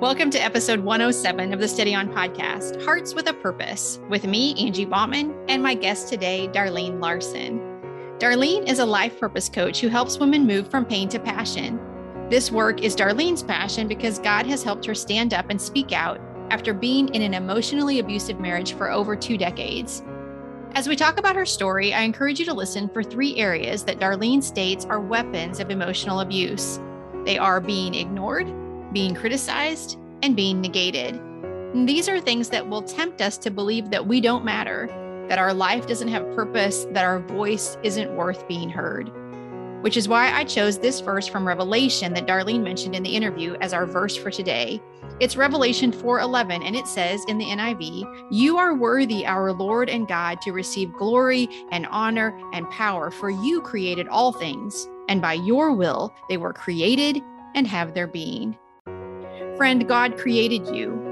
Welcome to episode 107 of the Steady On podcast, Hearts with a Purpose, with me, Angie Baughman, and my guest today, Darlene Larson. Darlene is a life purpose coach who helps women move from pain to passion. This work is Darlene's passion because God has helped her stand up and speak out after being in an emotionally abusive marriage for over two decades. As we talk about her story, I encourage you to listen for three areas that Darlene states are weapons of emotional abuse. They are being ignored, being criticized, and being negated. These are things that will tempt us to believe that we don't matter, that our life doesn't have purpose, that our voice isn't worth being heard. Which is why I chose this verse from Revelation that Darlene mentioned in the interview as our verse for today. It's Revelation 4:11 and it says in the NIV, "You are worthy, our Lord and God, to receive glory and honor and power, for you created all things, and by your will they were created and have their being." Friend, God created you.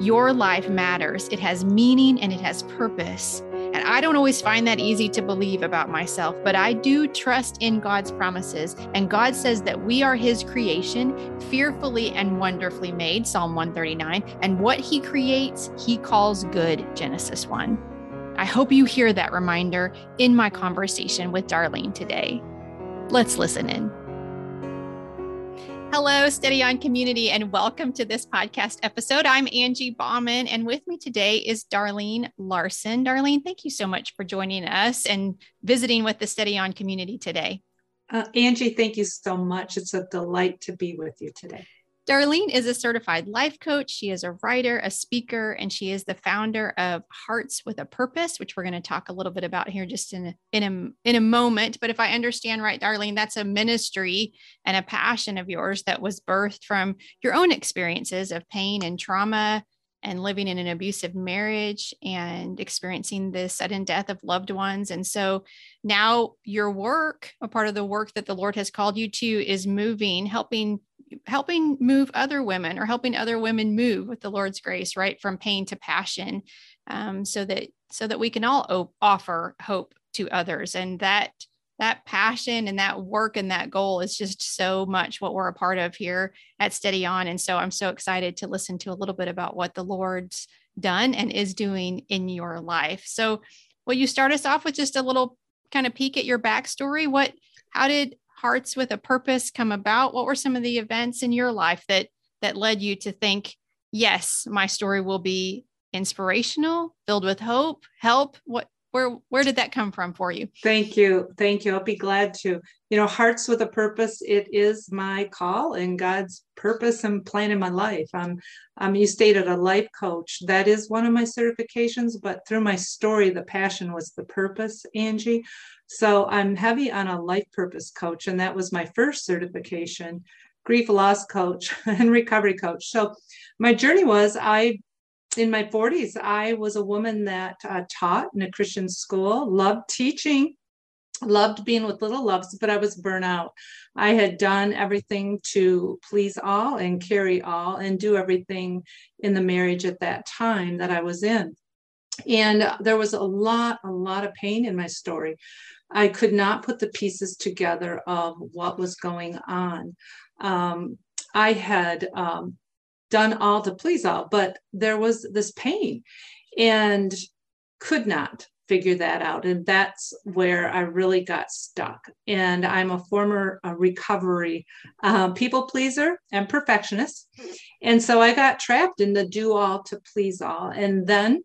Your life matters. It has meaning and it has purpose. And I don't always find that easy to believe about myself, but I do trust in God's promises. And God says that we are His creation, fearfully and wonderfully made, Psalm 139. And what He creates, He calls good, Genesis 1. I hope you hear that reminder in my conversation with Darlene today. Let's listen in. Hello, Steady On community, and welcome to this podcast episode. I'm Angie Baughman, and with me today is Darlene Larson. Darlene, thank you so much for joining us and visiting with the Steady On community today. Uh, Angie, thank you so much. It's a delight to be with you today. Darlene is a certified life coach. She is a writer, a speaker, and she is the founder of Hearts with a Purpose, which we're going to talk a little bit about here just in in a in a moment. But if I understand right, Darlene, that's a ministry and a passion of yours that was birthed from your own experiences of pain and trauma and living in an abusive marriage and experiencing the sudden death of loved ones. And so now your work, a part of the work that the Lord has called you to, is moving, helping helping move other women or helping other women move with the Lord's grace, right, from pain to passion, um, so that so that we can all op- offer hope to others, and that that passion and that work and that goal is just so much what we're a part of here at Steady On. And so I'm so excited to listen to a little bit about what the Lord's done and is doing in your life. So, will you start us off with just a little kind of peek at your backstory? What, how did Hearts with a Purpose come about? What were some of the events in your life that that led you to think, yes, my story will be inspirational, filled with hope, help? What where where did that come from for you? Thank you. Thank you. I'll be glad to. You know, Hearts with a Purpose, it is my call and God's purpose and plan in my life. I'm um, you stated a life coach. That is one of my certifications, but through my story, the passion was the purpose, Angie. So I'm heavy on a life purpose coach, and that was my first certification, grief loss coach and recovery coach. So my journey was I, in my 40s, I was a woman that uh, taught in a Christian school, loved teaching, loved being with little loves, but I was burnout. I had done everything to please all and carry all and do everything in the marriage at that time that I was in. And there was a lot, a lot of pain in my story. I could not put the pieces together of what was going on. Um, I had um, done all to please all, but there was this pain and could not figure that out. And that's where I really got stuck. And I'm a former uh, recovery uh, people pleaser and perfectionist. And so I got trapped in the do all to please all. And then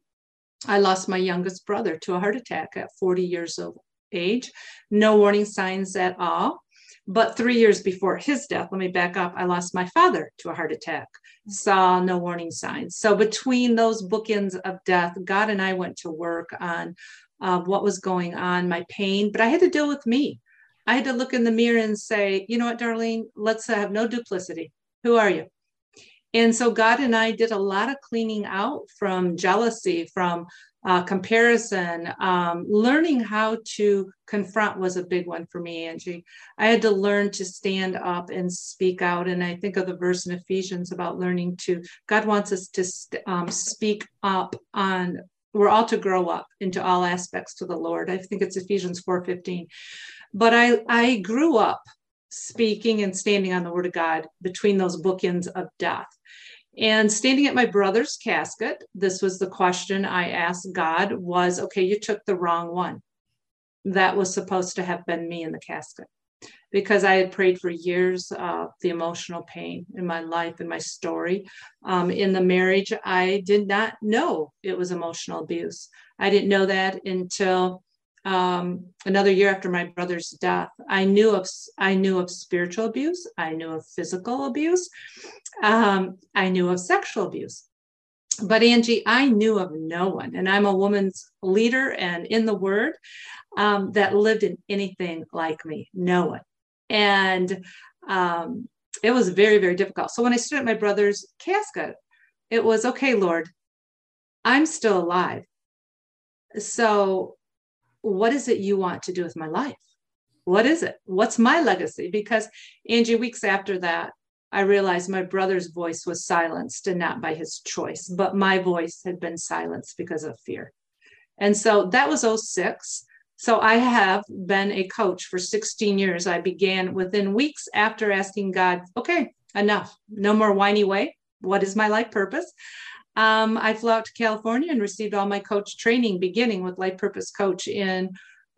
I lost my youngest brother to a heart attack at 40 years of age, no warning signs at all. But three years before his death, let me back up, I lost my father to a heart attack, saw no warning signs. So between those bookends of death, God and I went to work on uh, what was going on, my pain, but I had to deal with me. I had to look in the mirror and say, you know what, Darlene, let's have no duplicity. Who are you? And so God and I did a lot of cleaning out from jealousy, from uh, comparison, um, learning how to confront was a big one for me, Angie. I had to learn to stand up and speak out. And I think of the verse in Ephesians about learning to, God wants us to um, speak up on, we're all to grow up into all aspects to the Lord. I think it's Ephesians 4.15. But I, I grew up speaking and standing on the word of God between those bookends of death. And standing at my brother's casket, this was the question I asked God was, okay, you took the wrong one. That was supposed to have been me in the casket because I had prayed for years uh, the emotional pain in my life and my story. Um, in the marriage, I did not know it was emotional abuse. I didn't know that until um, another year after my brother's death. I knew of I knew of spiritual abuse. I knew of physical abuse. Um, I knew of sexual abuse. But Angie, I knew of no one, and I'm a woman's leader and in the Word um, that lived in anything like me. No one and um, it was very very difficult so when i stood at my brother's casket it was okay lord i'm still alive so what is it you want to do with my life what is it what's my legacy because angie weeks after that i realized my brother's voice was silenced and not by his choice but my voice had been silenced because of fear and so that was 06 so I have been a coach for 16 years. I began within weeks after asking God, okay, enough, no more whiny way. What is my life purpose? Um, I flew out to California and received all my coach training, beginning with Life Purpose Coach in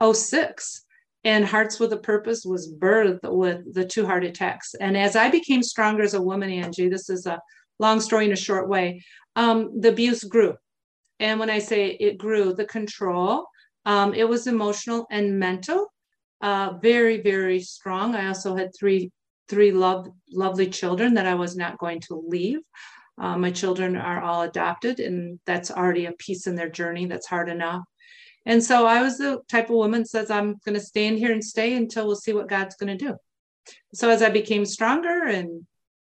06. And Hearts with a Purpose was birthed with the two heart attacks. And as I became stronger as a woman, Angie, this is a long story in a short way, um, the abuse grew. And when I say it grew, the control, um, it was emotional and mental, uh, very, very strong. I also had three three love, lovely children that I was not going to leave. Uh, my children are all adopted, and that's already a piece in their journey that's hard enough. And so I was the type of woman says I'm going to stand here and stay until we'll see what God's going to do. So as I became stronger and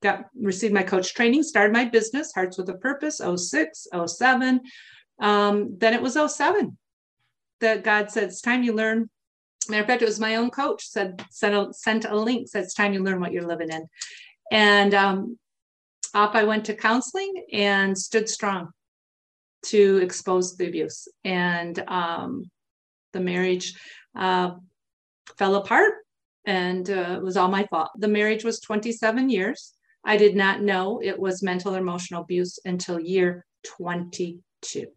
got received my coach training, started my business, Hearts with a Purpose, 06, 07. Um, then it was 07 that God said, it's time you learn. Matter of fact, it was my own coach said, sent a, sent a link, said it's time you learn what you're living in. And um, off I went to counseling and stood strong to expose the abuse. And um, the marriage uh, fell apart and uh, it was all my fault. The marriage was 27 years. I did not know it was mental or emotional abuse until year 22.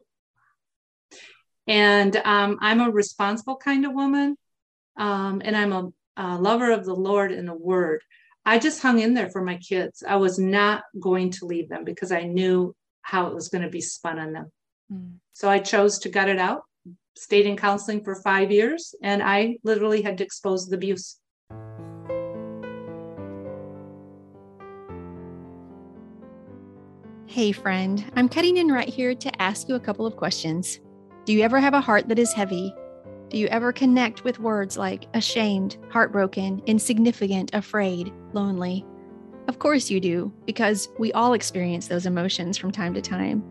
And um, I'm a responsible kind of woman, um, and I'm a, a lover of the Lord and the Word. I just hung in there for my kids. I was not going to leave them because I knew how it was going to be spun on them. Mm. So I chose to gut it out, stayed in counseling for five years, and I literally had to expose the abuse. Hey, friend, I'm cutting in right here to ask you a couple of questions. Do you ever have a heart that is heavy? Do you ever connect with words like ashamed, heartbroken, insignificant, afraid, lonely? Of course you do, because we all experience those emotions from time to time.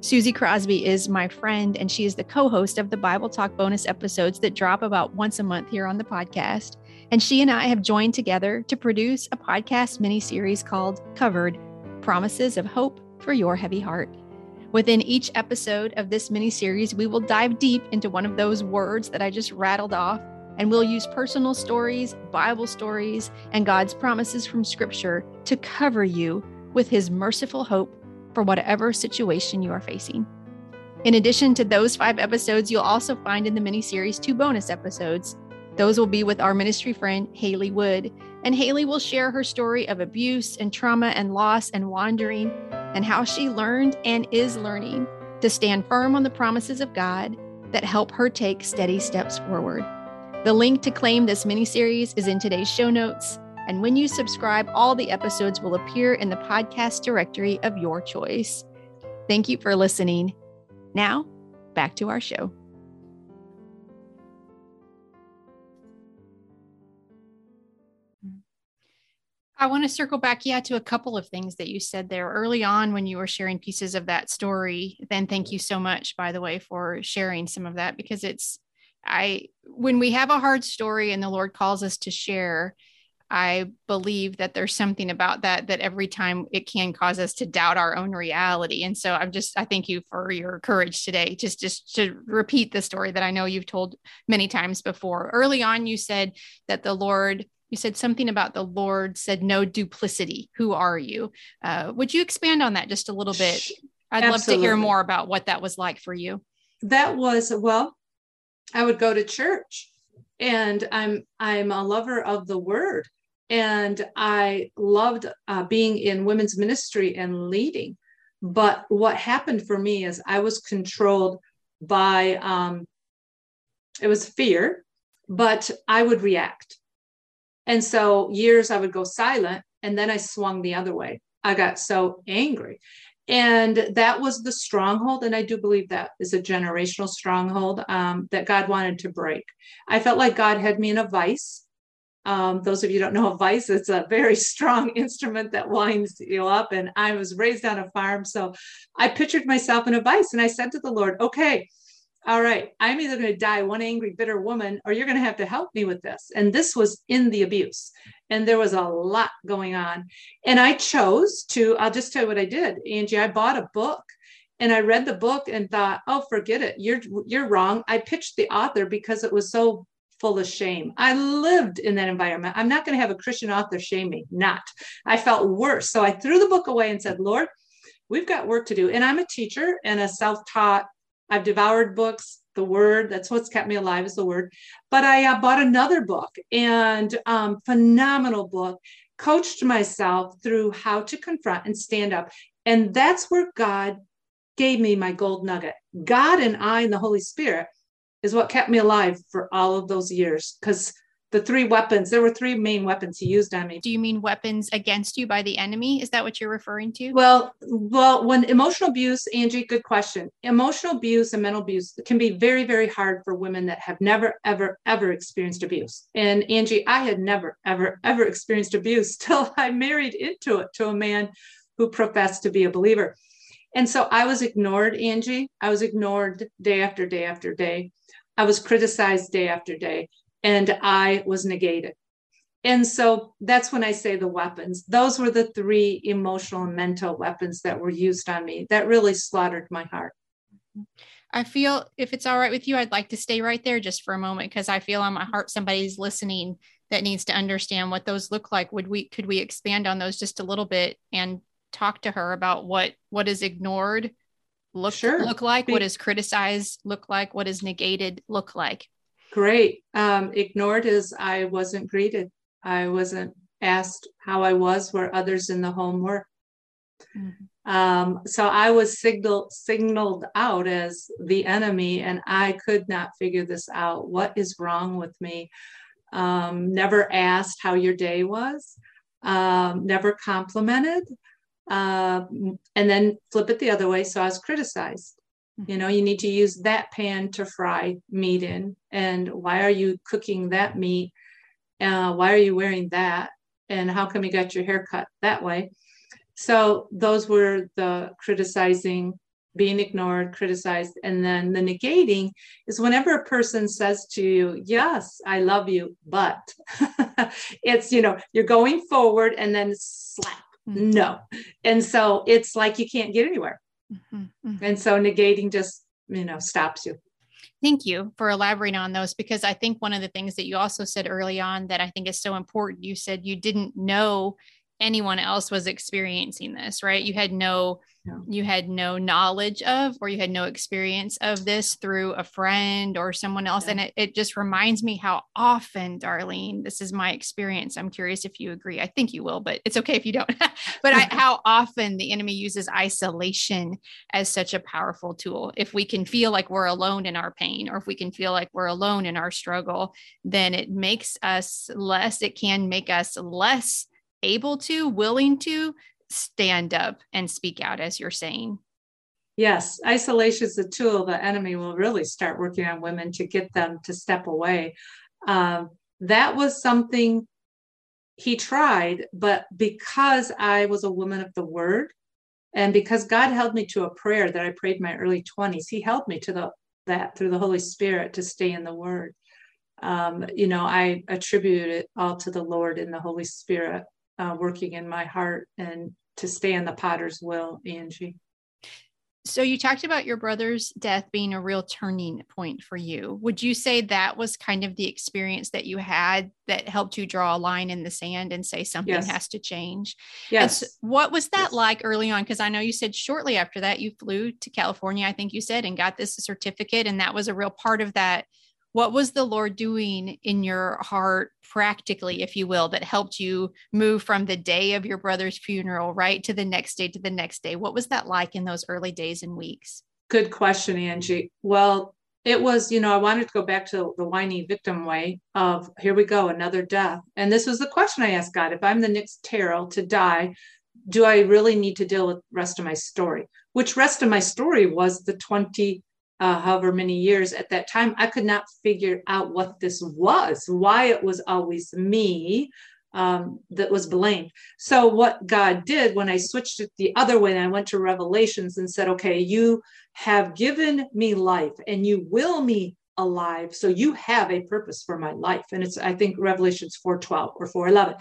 Susie Crosby is my friend, and she is the co host of the Bible Talk bonus episodes that drop about once a month here on the podcast. And she and I have joined together to produce a podcast mini series called Covered Promises of Hope for Your Heavy Heart. Within each episode of this mini series, we will dive deep into one of those words that I just rattled off, and we'll use personal stories, Bible stories, and God's promises from Scripture to cover you with His merciful hope for whatever situation you are facing. In addition to those five episodes, you'll also find in the mini series two bonus episodes. Those will be with our ministry friend, Haley Wood. And Haley will share her story of abuse and trauma and loss and wandering and how she learned and is learning to stand firm on the promises of God that help her take steady steps forward. The link to claim this mini series is in today's show notes. And when you subscribe, all the episodes will appear in the podcast directory of your choice. Thank you for listening. Now, back to our show. I want to circle back, yeah, to a couple of things that you said there early on when you were sharing pieces of that story. Then thank mm-hmm. you so much, by the way, for sharing some of that because it's, I, when we have a hard story and the Lord calls us to share, I believe that there's something about that that every time it can cause us to doubt our own reality. And so I'm just I thank you for your courage today just just to repeat the story that I know you've told many times before. Early on you said that the Lord you said something about the Lord said no duplicity. Who are you? Uh, would you expand on that just a little bit? I'd Absolutely. love to hear more about what that was like for you. That was well, I would go to church and I'm I'm a lover of the word and I loved uh, being in women's ministry and leading. But what happened for me is I was controlled by um, it was fear, but I would react. And so years I would go silent and then I swung the other way. I got so angry. And that was the stronghold. And I do believe that is a generational stronghold um, that God wanted to break. I felt like God had me in a vice. Um, those of you don't know a vice, it's a very strong instrument that winds you up. And I was raised on a farm. So I pictured myself in a vice. And I said to the Lord, okay, all right, I'm either going to die one angry, bitter woman, or you're going to have to help me with this. And this was in the abuse. And there was a lot going on. And I chose to, I'll just tell you what I did, Angie. I bought a book and I read the book and thought, oh, forget it. You're you're wrong. I pitched the author because it was so full of shame. I lived in that environment. I'm not going to have a Christian author shame me. Not. I felt worse. So I threw the book away and said, Lord, we've got work to do. And I'm a teacher and a self-taught I've devoured books, the word, that's what's kept me alive is the word. But I uh, bought another book and um, phenomenal book, coached myself through how to confront and stand up. And that's where God gave me my gold nugget. God and I and the Holy Spirit is what kept me alive for all of those years because the three weapons there were three main weapons he used on me. Do you mean weapons against you by the enemy? Is that what you're referring to? Well well when emotional abuse angie good question. Emotional abuse and mental abuse can be very very hard for women that have never ever ever experienced abuse. And angie i had never ever ever experienced abuse till i married into it to a man who professed to be a believer. And so i was ignored angie. I was ignored day after day after day. I was criticized day after day and I was negated. And so that's when I say the weapons. Those were the three emotional and mental weapons that were used on me that really slaughtered my heart. I feel if it's all right with you, I'd like to stay right there just for a moment because I feel on my heart somebody's listening that needs to understand what those look like. Would we could we expand on those just a little bit and talk to her about what what is ignored look sure. look like, what is criticized look like, what is negated look like? Great. Um, ignored is I wasn't greeted. I wasn't asked how I was where others in the home were. Mm-hmm. Um, so I was signal, signaled out as the enemy, and I could not figure this out. What is wrong with me? Um, never asked how your day was, um, never complimented, uh, and then flip it the other way. So I was criticized you know you need to use that pan to fry meat in. And why are you cooking that meat? Uh, why are you wearing that? And how come you got your hair cut that way? So those were the criticizing being ignored criticized and then the negating is whenever a person says to you yes i love you but it's you know you're going forward and then slap. Mm-hmm. no. And so it's like you can't get anywhere Mm-hmm, mm-hmm. And so negating just, you know, stops you. Thank you for elaborating on those because I think one of the things that you also said early on that I think is so important, you said you didn't know anyone else was experiencing this, right? You had no yeah. you had no knowledge of or you had no experience of this through a friend or someone else yeah. and it, it just reminds me how often darlene this is my experience i'm curious if you agree i think you will but it's okay if you don't but I, how often the enemy uses isolation as such a powerful tool if we can feel like we're alone in our pain or if we can feel like we're alone in our struggle then it makes us less it can make us less able to willing to stand up and speak out, as you're saying. Yes, isolation is a tool the enemy will really start working on women to get them to step away. Um, that was something he tried, but because I was a woman of the word, and because God held me to a prayer that I prayed my early 20s, He held me to the that through the Holy Spirit to stay in the Word. Um, you know, I attribute it all to the Lord and the Holy Spirit uh, working in my heart and to stay in the potter's will, Angie. So you talked about your brother's death being a real turning point for you. Would you say that was kind of the experience that you had that helped you draw a line in the sand and say something yes. has to change? Yes. So what was that yes. like early on? Because I know you said shortly after that you flew to California, I think you said, and got this certificate. And that was a real part of that what was the Lord doing in your heart practically, if you will, that helped you move from the day of your brother's funeral right to the next day to the next day? What was that like in those early days and weeks? Good question, Angie. Well, it was, you know, I wanted to go back to the whiny victim way of here we go, another death. And this was the question I asked God if I'm the next Terrell to die, do I really need to deal with rest of my story? Which rest of my story was the 20 uh, however many years at that time, I could not figure out what this was, why it was always me um, that was blamed. So, what God did when I switched it the other way, and I went to Revelations and said, Okay, you have given me life and you will me alive. So you have a purpose for my life. And it's i think revelations 412 or 411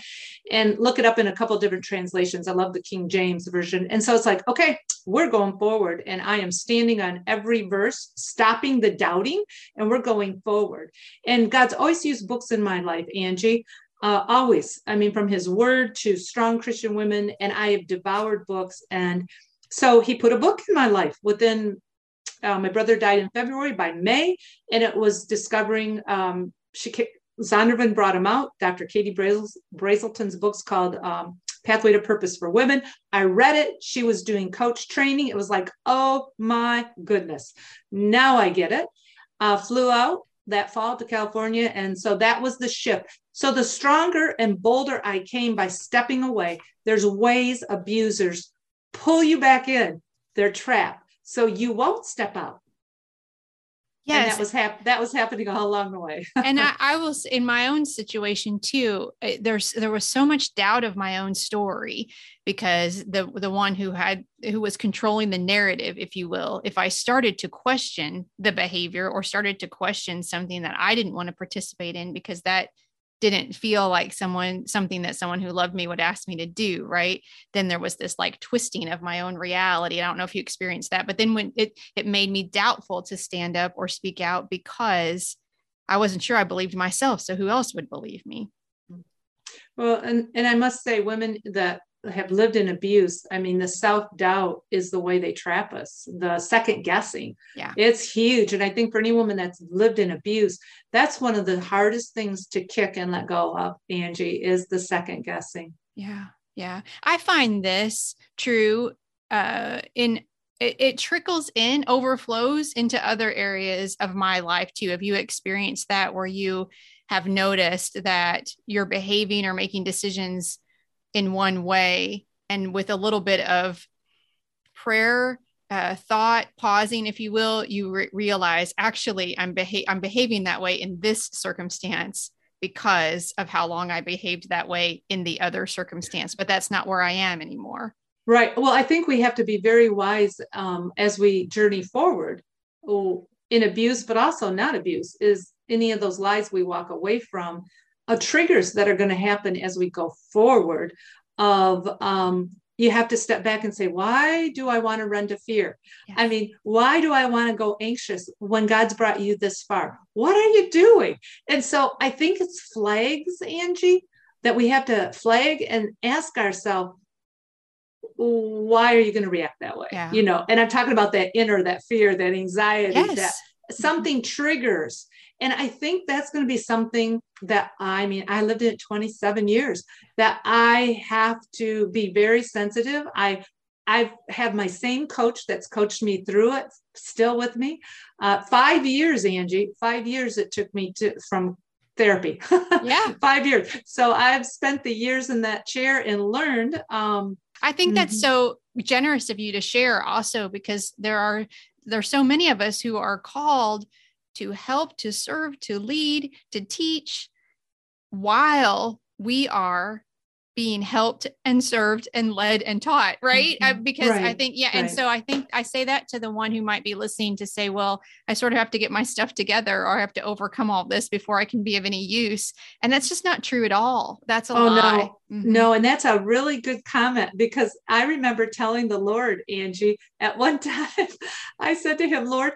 and look it up in a couple different translations. I love the king james version. And so it's like okay we're going forward. And i am standing on every verse stopping the doubting and we're going forward. And god's always used books in my life angie. Uh, always. I mean from his word to strong christian women. And i have devoured books. And so he put a book in my life within uh, my brother died in February. By May, and it was discovering. Um, she Zondervan brought him out. Dr. Katie Brazelton's books called um, Pathway to Purpose for Women. I read it. She was doing coach training. It was like, oh my goodness. Now I get it. Uh, flew out that fall to California. And so that was the shift. So the stronger and bolder I came by stepping away, there's ways abusers pull you back in their trap so you won't step out. Yes. And that was hap- that was happening all along the way. and I, I was in my own situation too. Eh, there's there was so much doubt of my own story because the the one who had who was controlling the narrative, if you will, if I started to question the behavior or started to question something that I didn't want to participate in because that didn't feel like someone something that someone who loved me would ask me to do right? Then there was this like twisting of my own reality i don't know if you experienced that but then when it it made me doubtful to stand up or speak out because i wasn't sure i believed myself so who else would believe me? Well and and i must say women that have lived in abuse i mean the self-doubt is the way they trap us the second guessing. Yeah. It's huge. And i think for any woman that's lived in abuse that's one of the hardest things to kick and let go of angie is the second guessing. Yeah yeah. I find this true uh in it, it trickles in overflows into other areas of my life too. Have you experienced that where you have noticed that you're behaving or making decisions in one way and with a little bit of prayer uh, thought pausing if you will you re- realize actually i'm beha- i'm behaving that way in this circumstance because of how long i behaved that way in the other circumstance but that's not where i am anymore. Right. Well i think we have to be very wise um, as we journey forward. In abuse but also not abuse is any of those lies we walk away from uh, triggers that are going to happen as we go forward of um, you have to step back and say why do i want to run to fear yes. i mean why do i want to go anxious when god's brought you this far what are you doing and so i think it's flags angie that we have to flag and ask ourselves why are you going to react that way yeah. you know and i'm talking about that inner that fear that anxiety yes. that something triggers and I think that's going to be something that I mean, I lived in it 27 years that I have to be very sensitive. I I have had my same coach that's coached me through it, still with me. Uh, five years, Angie. Five years it took me to from therapy. Yeah, five years. So I've spent the years in that chair and learned. Um, I think that's mm-hmm. so generous of you to share, also because there are there's so many of us who are called to help, to serve, to lead, to teach while we are being helped and served and led and taught, right? Mm-hmm. because right. I think, yeah. Right. And so I think I say that to the one who might be listening to say, well, I sort of have to get my stuff together or I have to overcome all this before I can be of any use. And that's just not true at all. That's a oh, lie. No. Mm-hmm. No, and that's a really good comment because I remember telling the Lord, Angie, at one time, I said to him, Lord,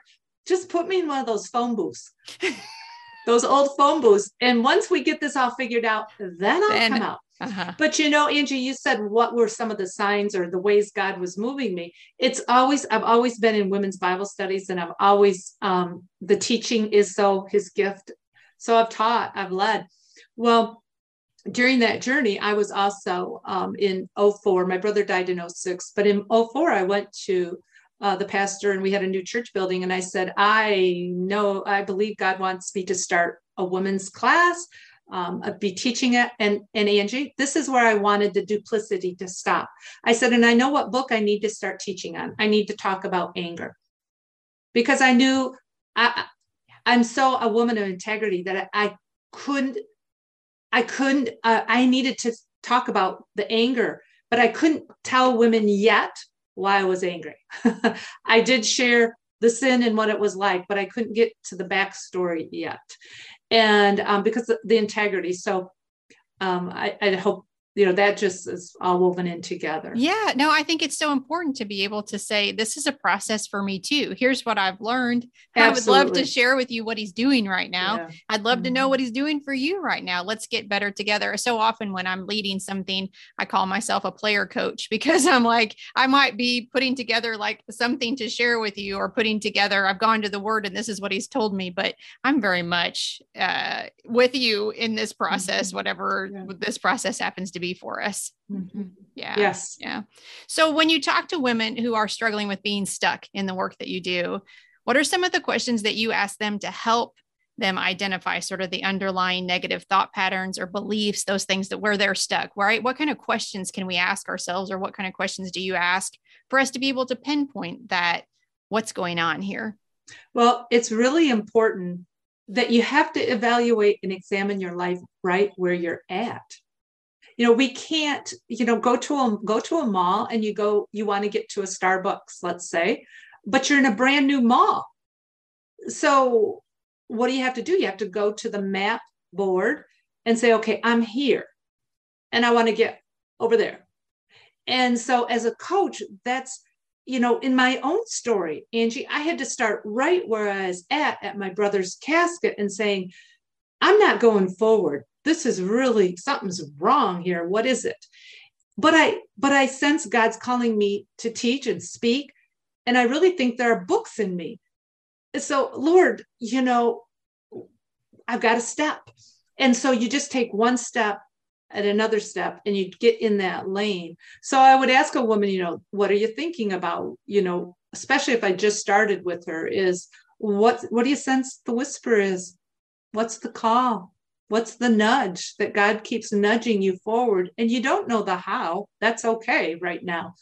just put me in one of those phone booths. those old phone booths. And once we get this all figured out, then I'll then, come out. Uh-huh. But you know, Angie, you said what were some of the signs or the ways God was moving me? It's always, I've always been in women's Bible studies and I've always, um, the teaching is so his gift. So I've taught, I've led. Well, during that journey, I was also um, in 04. My brother died in 06, but in 04, I went to uh, the pastor and we had a new church building. And I said, I know, I believe God wants me to start a women's class um, I'd be teaching it. And, and Angie, this is where I wanted the duplicity to stop. I said, and I know what book I need to start teaching on. I need to talk about anger because I knew I, I'm so a woman of integrity that I, couldn't, I couldn't, uh, I needed to talk about the anger, but I couldn't tell women yet why I was angry. I did share the sin and what it was like, but I couldn't get to the backstory yet and um, because the integrity. So um, I, I hope you know that just is all woven in together yeah no i think it's so important to be able to say this is a process for me too here's what i've learned Absolutely. i would love to share with you what he's doing right now yeah. i'd love mm-hmm. to know mm-hmm. what he's doing for you right now let's get better together so often when i'm leading something i call myself a player coach because i'm like i might be putting together like something to share with you or putting together i've gone to the word and this is what he's told me but i'm very much uh, with you in this process mm-hmm. whatever yeah. this process happens to be for us. Mm-hmm. Yeah. Yes. Yeah. So when you talk to women who are struggling with being stuck in the work that you do, what are some of the questions that you ask them to help them identify sort of the underlying negative thought patterns or beliefs, those things that where they're stuck, right? What kind of questions can we ask ourselves or what kind of questions do you ask for us to be able to pinpoint that what's going on here? Well, it's really important that you have to evaluate and examine your life right where you're at you know we can't you know go to a go to a mall and you go you want to get to a starbucks let's say but you're in a brand new mall. So what do you have to do? You have to go to the map board and say okay i'm here and i want to get over there. And so as a coach that's you know in my own story angie i had to start right where i was at at my brother's casket and saying i'm not going forward this is really something's wrong here. What is it? But i but i sense god's calling me to teach and speak and i really think there are books in me. So lord you know i've got a step. And so you just take one step at another step and you get in that lane. So i would ask a woman you know what are you thinking about? You know especially if i just started with her is what what do you sense the whisper is? What's the call What's the nudge that God keeps nudging you forward? And you don't know the how. That's okay right now.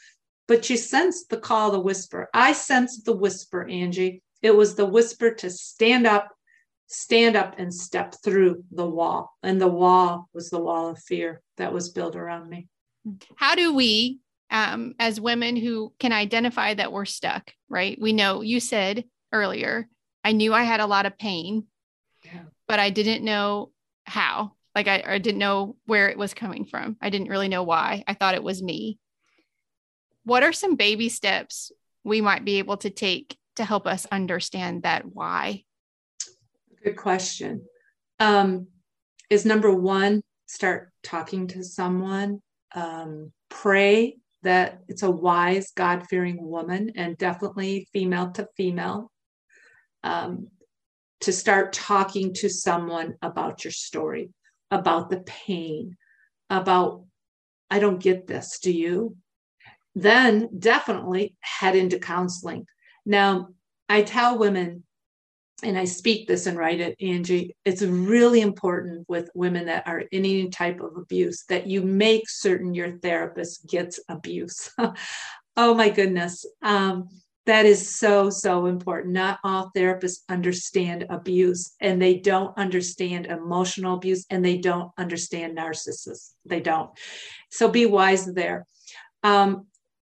But you sense the call, the whisper. I sensed the whisper, Angie. It was the whisper to stand up, stand up and step through the wall. And the wall was the wall of fear that was built around me. How do we, um, as women who can identify that we're stuck, right? We know you said earlier, I knew I had a lot of pain, yeah. but I didn't know how. Like I, I didn't know where it was coming from. I didn't really know why. I thought it was me. What are some baby steps we might be able to take to help us understand that why? Good question. Um, is number one, start talking to someone, um, pray that it's a wise, God fearing woman and definitely female to female. Um, to start talking to someone about your story, about the pain, about, I don't get this, do you? Then definitely head into counseling. Now, I tell women, and I speak this and write it, Angie, it's really important with women that are in any type of abuse that you make certain your therapist gets abuse. oh my goodness. Um, that is so so important. Not all therapists understand abuse and they don't understand emotional abuse and they don't understand narcissists. They don't. So be wise there. Um,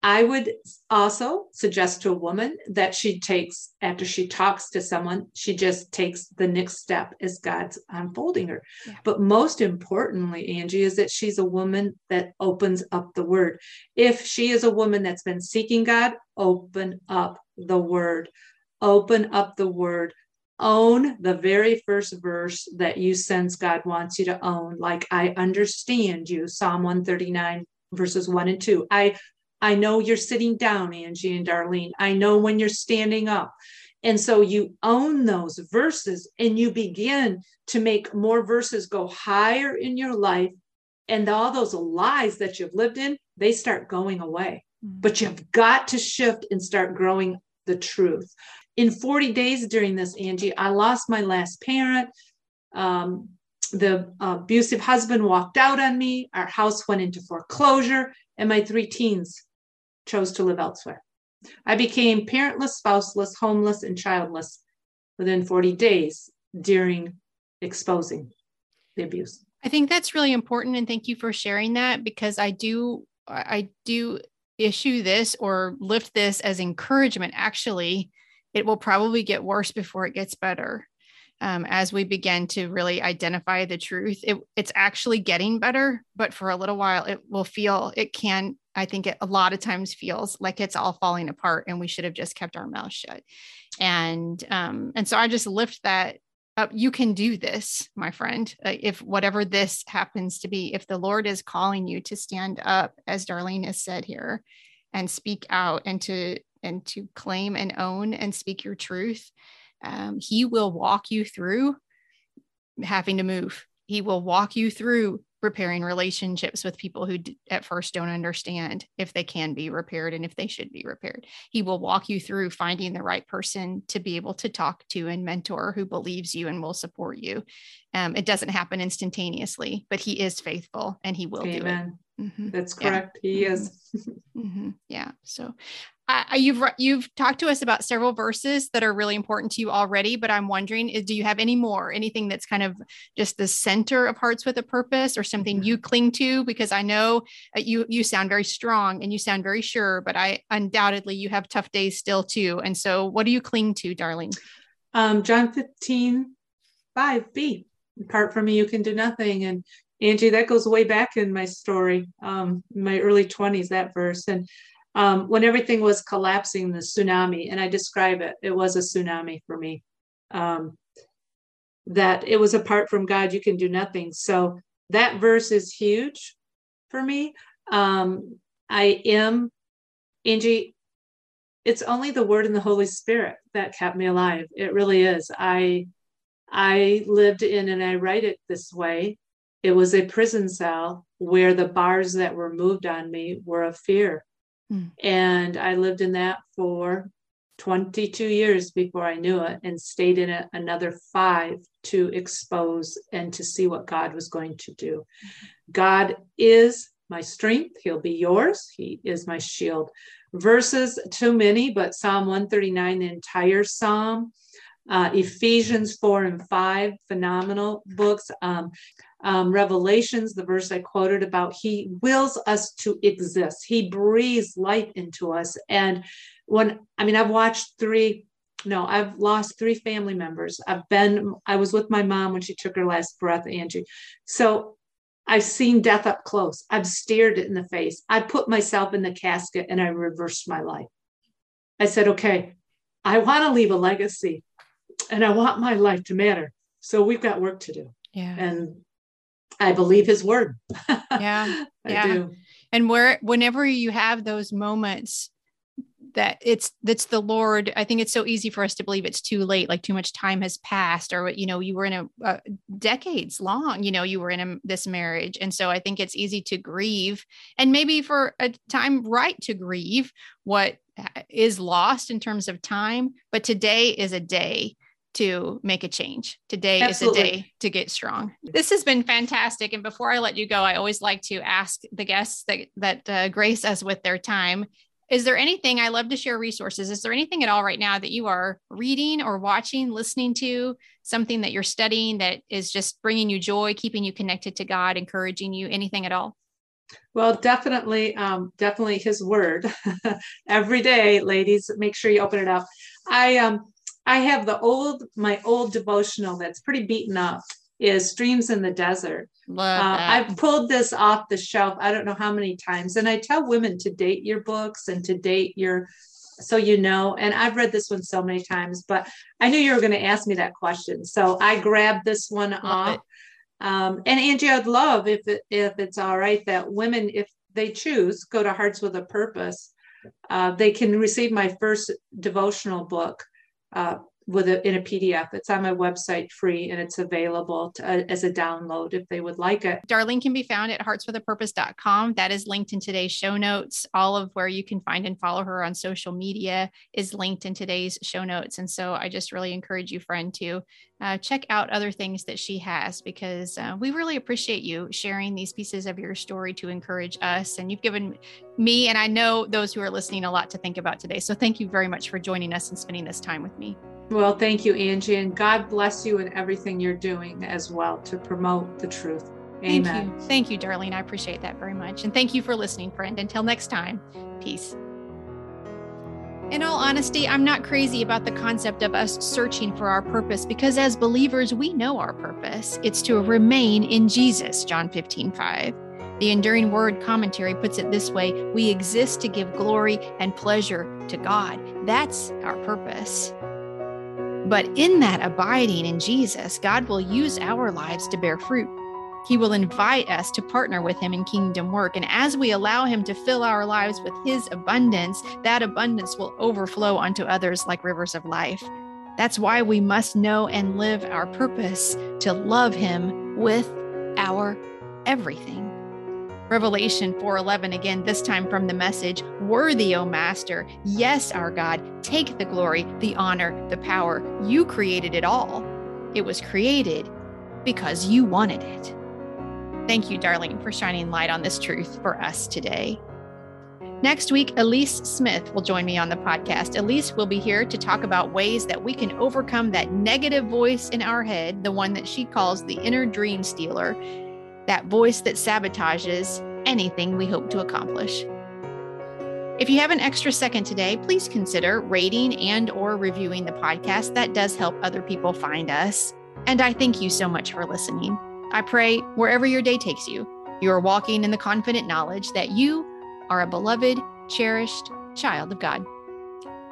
I would also suggest to a woman that she takes, after she talks to someone, she just takes the next step as God's unfolding her. Yeah. But most importantly, Angie, is that she's a woman that opens up the word. If she is a woman that's been seeking God, open up the word. Open up the word. Own the very first verse that you sense God wants you to own. Like, I understand you, Psalm 139, verses 1 and 2. I I know you're sitting down, Angie and Darlene. I know when you're standing up. And so you own those verses and you begin to make more verses go higher in your life. And all those lies that you've lived in, they start going away. Mm-hmm. But you've got to shift and start growing the truth. In 40 days during this, Angie, I lost my last parent. Um, the abusive husband walked out on me. Our house went into foreclosure, and my three teens chose to live elsewhere. I became parentless, spouseless, homeless, and childless within 40 days during exposing the abuse. I think that's really important and thank you for sharing that because I do I do issue this or lift this as encouragement actually it will probably get worse before it gets better um, as we begin to really identify the truth it, it's actually getting better but for a little while it will feel it can I think it a lot of times feels like it's all falling apart and we should have just kept our mouth shut. And um, and so I just lift that up. You can do this, my friend. Uh, if whatever this happens to be, if the Lord is calling you to stand up, as Darlene has said here, and speak out and to and to claim and own and speak your truth, um, He will walk you through having to move. He will walk you through repairing relationships with people who d- at first don't understand if they can be repaired and if they should be repaired. He will walk you through finding the right person to be able to talk to and mentor who believes you and will support you. Um, it doesn't happen instantaneously, but he is faithful and he will Amen. do it. Mm-hmm. That's correct. Yeah. He is. mm-hmm. Yeah. So I, you've you've talked to us about several verses that are really important to you already, but I'm wondering, is, do you have any more? Anything that's kind of just the center of Hearts with a Purpose, or something mm-hmm. you cling to? Because I know you you sound very strong and you sound very sure, but I undoubtedly you have tough days still too. And so, what do you cling to, Darlene? Um, John 15, 5b. Apart from me, you can do nothing. And Angie, that goes way back in my story, um, my early 20s, that verse. And um, when everything was collapsing, the tsunami, and I describe it, it was a tsunami for me. Um, that it was apart from God, you can do nothing. So that verse is huge for me. Um, I am, Angie, it's only the word and the Holy Spirit that kept me alive. It really is. I I lived in, and I write it this way. It was a prison cell where the bars that were moved on me were of fear. Mm. And I lived in that for 22 years before I knew it and stayed in it another five to expose and to see what God was going to do. God is my strength. He'll be yours. He is my shield. Verses too many, but Psalm 139, the entire Psalm, uh, Ephesians 4 and 5, phenomenal books. Um, um, Revelations, the verse I quoted about, he wills us to exist. He breathes life into us. And when, I mean, I've watched three, no, I've lost three family members. I've been, I was with my mom when she took her last breath, Angie. So I've seen death up close. I've stared it in the face. I put myself in the casket and I reversed my life. I said, okay, I want to leave a legacy and I want my life to matter. So we've got work to do. Yeah. And I believe his word. Yeah. yeah. Do. And where whenever you have those moments that it's that's the Lord, I think it's so easy for us to believe it's too late, like too much time has passed, or you know, you were in a, a decades long, you know, you were in a, this marriage, and so I think it's easy to grieve, and maybe for a time right to grieve what is lost in terms of time, but today is a day to make a change. Today Absolutely. is a day to get strong. This has been fantastic. And before I let you go, I always like to ask the guests that that uh, grace us with their time is there anything I love to share resources? Is there anything at all right now that you are reading or watching, listening to, something that you're studying that is just bringing you joy, keeping you connected to God, encouraging you, anything at all? Well, definitely, um, definitely His Word. Every day, ladies, make sure you open it up. I um, I have the old my old devotional that's pretty beaten up is Streams in the Desert. Uh, I've pulled this off the shelf. I don't know how many times, and I tell women to date your books and to date your so you know. And I've read this one so many times, but I knew you were going to ask me that question, so I grabbed this one love off. Um, and Angie, I'd love if it, if it's all right that women, if they choose, go to Hearts with a Purpose. Uh, they can receive my first devotional book uh, with a, in a PDF. It's on my website free and it's available to, uh, as a download if they would like it. Darlene can be found at heartswithapurpose.com. That is linked in today's show notes. All of where you can find and follow her on social media is linked in today's show notes. And so I just really encourage you, friend, to uh, check out other things that she has because uh, we really appreciate you sharing these pieces of your story to encourage us. And you've given me and I know those who are listening a lot to think about today. So thank you very much for joining us and spending this time with me. Well, thank you, Angie, and God bless you in everything you're doing as well to promote the truth. Amen. Thank you. Thank you, Darlene. I appreciate that very much. And thank you for listening, friend. Until next time, peace. In all honesty, I'm not crazy about the concept of us searching for our purpose because as believers, we know our purpose. It's to remain in Jesus, John 15, 5. The Enduring Word commentary puts it this way We exist to give glory and pleasure to God. That's our purpose. But in that abiding in Jesus, God will use our lives to bear fruit. He will invite us to partner with Him in kingdom work. And as we allow Him to fill our lives with His abundance, that abundance will overflow onto others like rivers of life. That's why we must know and live our purpose to love Him with our everything. Revelation 4:11 again this time from the message, "Worthy, O Master, yes, our God, take the glory, the honor, the power. You created it all. It was created because you wanted it." Thank you, Darlene, for shining light on this truth for us today. Next week, Elise Smith will join me on the podcast. Elise will be here to talk about ways that we can overcome that negative voice in our head, the one that she calls the inner dream stealer, that voice that sabotages anything we hope to accomplish. If you have an extra second today, please consider rating and or reviewing the podcast. That does help other people find us. And I thank you so much for listening. I pray wherever your day takes you, you are walking in the confident knowledge that you are a beloved, cherished child of God.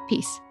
Peace.